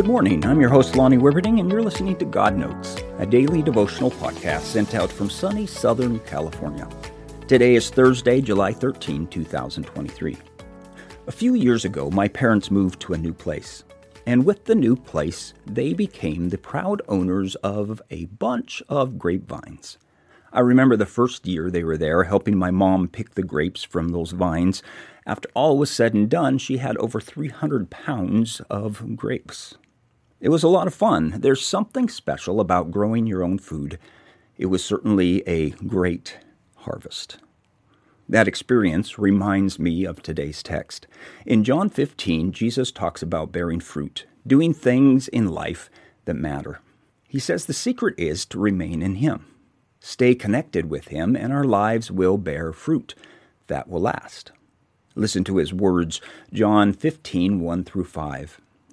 Good morning. I'm your host, Lonnie Wibberding, and you're listening to God Notes, a daily devotional podcast sent out from sunny Southern California. Today is Thursday, July 13, 2023. A few years ago, my parents moved to a new place. And with the new place, they became the proud owners of a bunch of grapevines. I remember the first year they were there, helping my mom pick the grapes from those vines. After all was said and done, she had over 300 pounds of grapes. It was a lot of fun. There's something special about growing your own food. It was certainly a great harvest. That experience reminds me of today's text. In John 15, Jesus talks about bearing fruit, doing things in life that matter. He says the secret is to remain in Him. Stay connected with Him, and our lives will bear fruit that will last. Listen to His words, John 15, 1 through 5.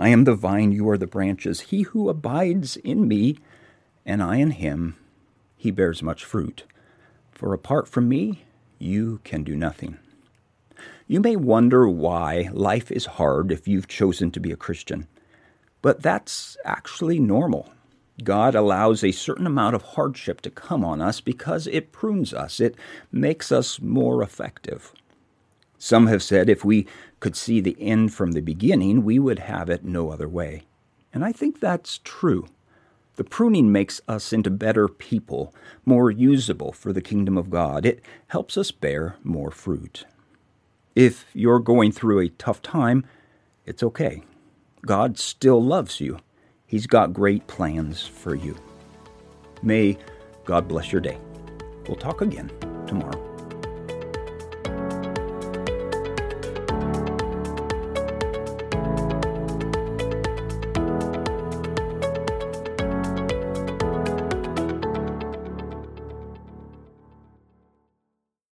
I am the vine, you are the branches. He who abides in me, and I in him, he bears much fruit. For apart from me, you can do nothing. You may wonder why life is hard if you've chosen to be a Christian, but that's actually normal. God allows a certain amount of hardship to come on us because it prunes us, it makes us more effective. Some have said if we could see the end from the beginning, we would have it no other way. And I think that's true. The pruning makes us into better people, more usable for the kingdom of God. It helps us bear more fruit. If you're going through a tough time, it's okay. God still loves you He's got great plans for you. May God bless your day. We'll talk again tomorrow.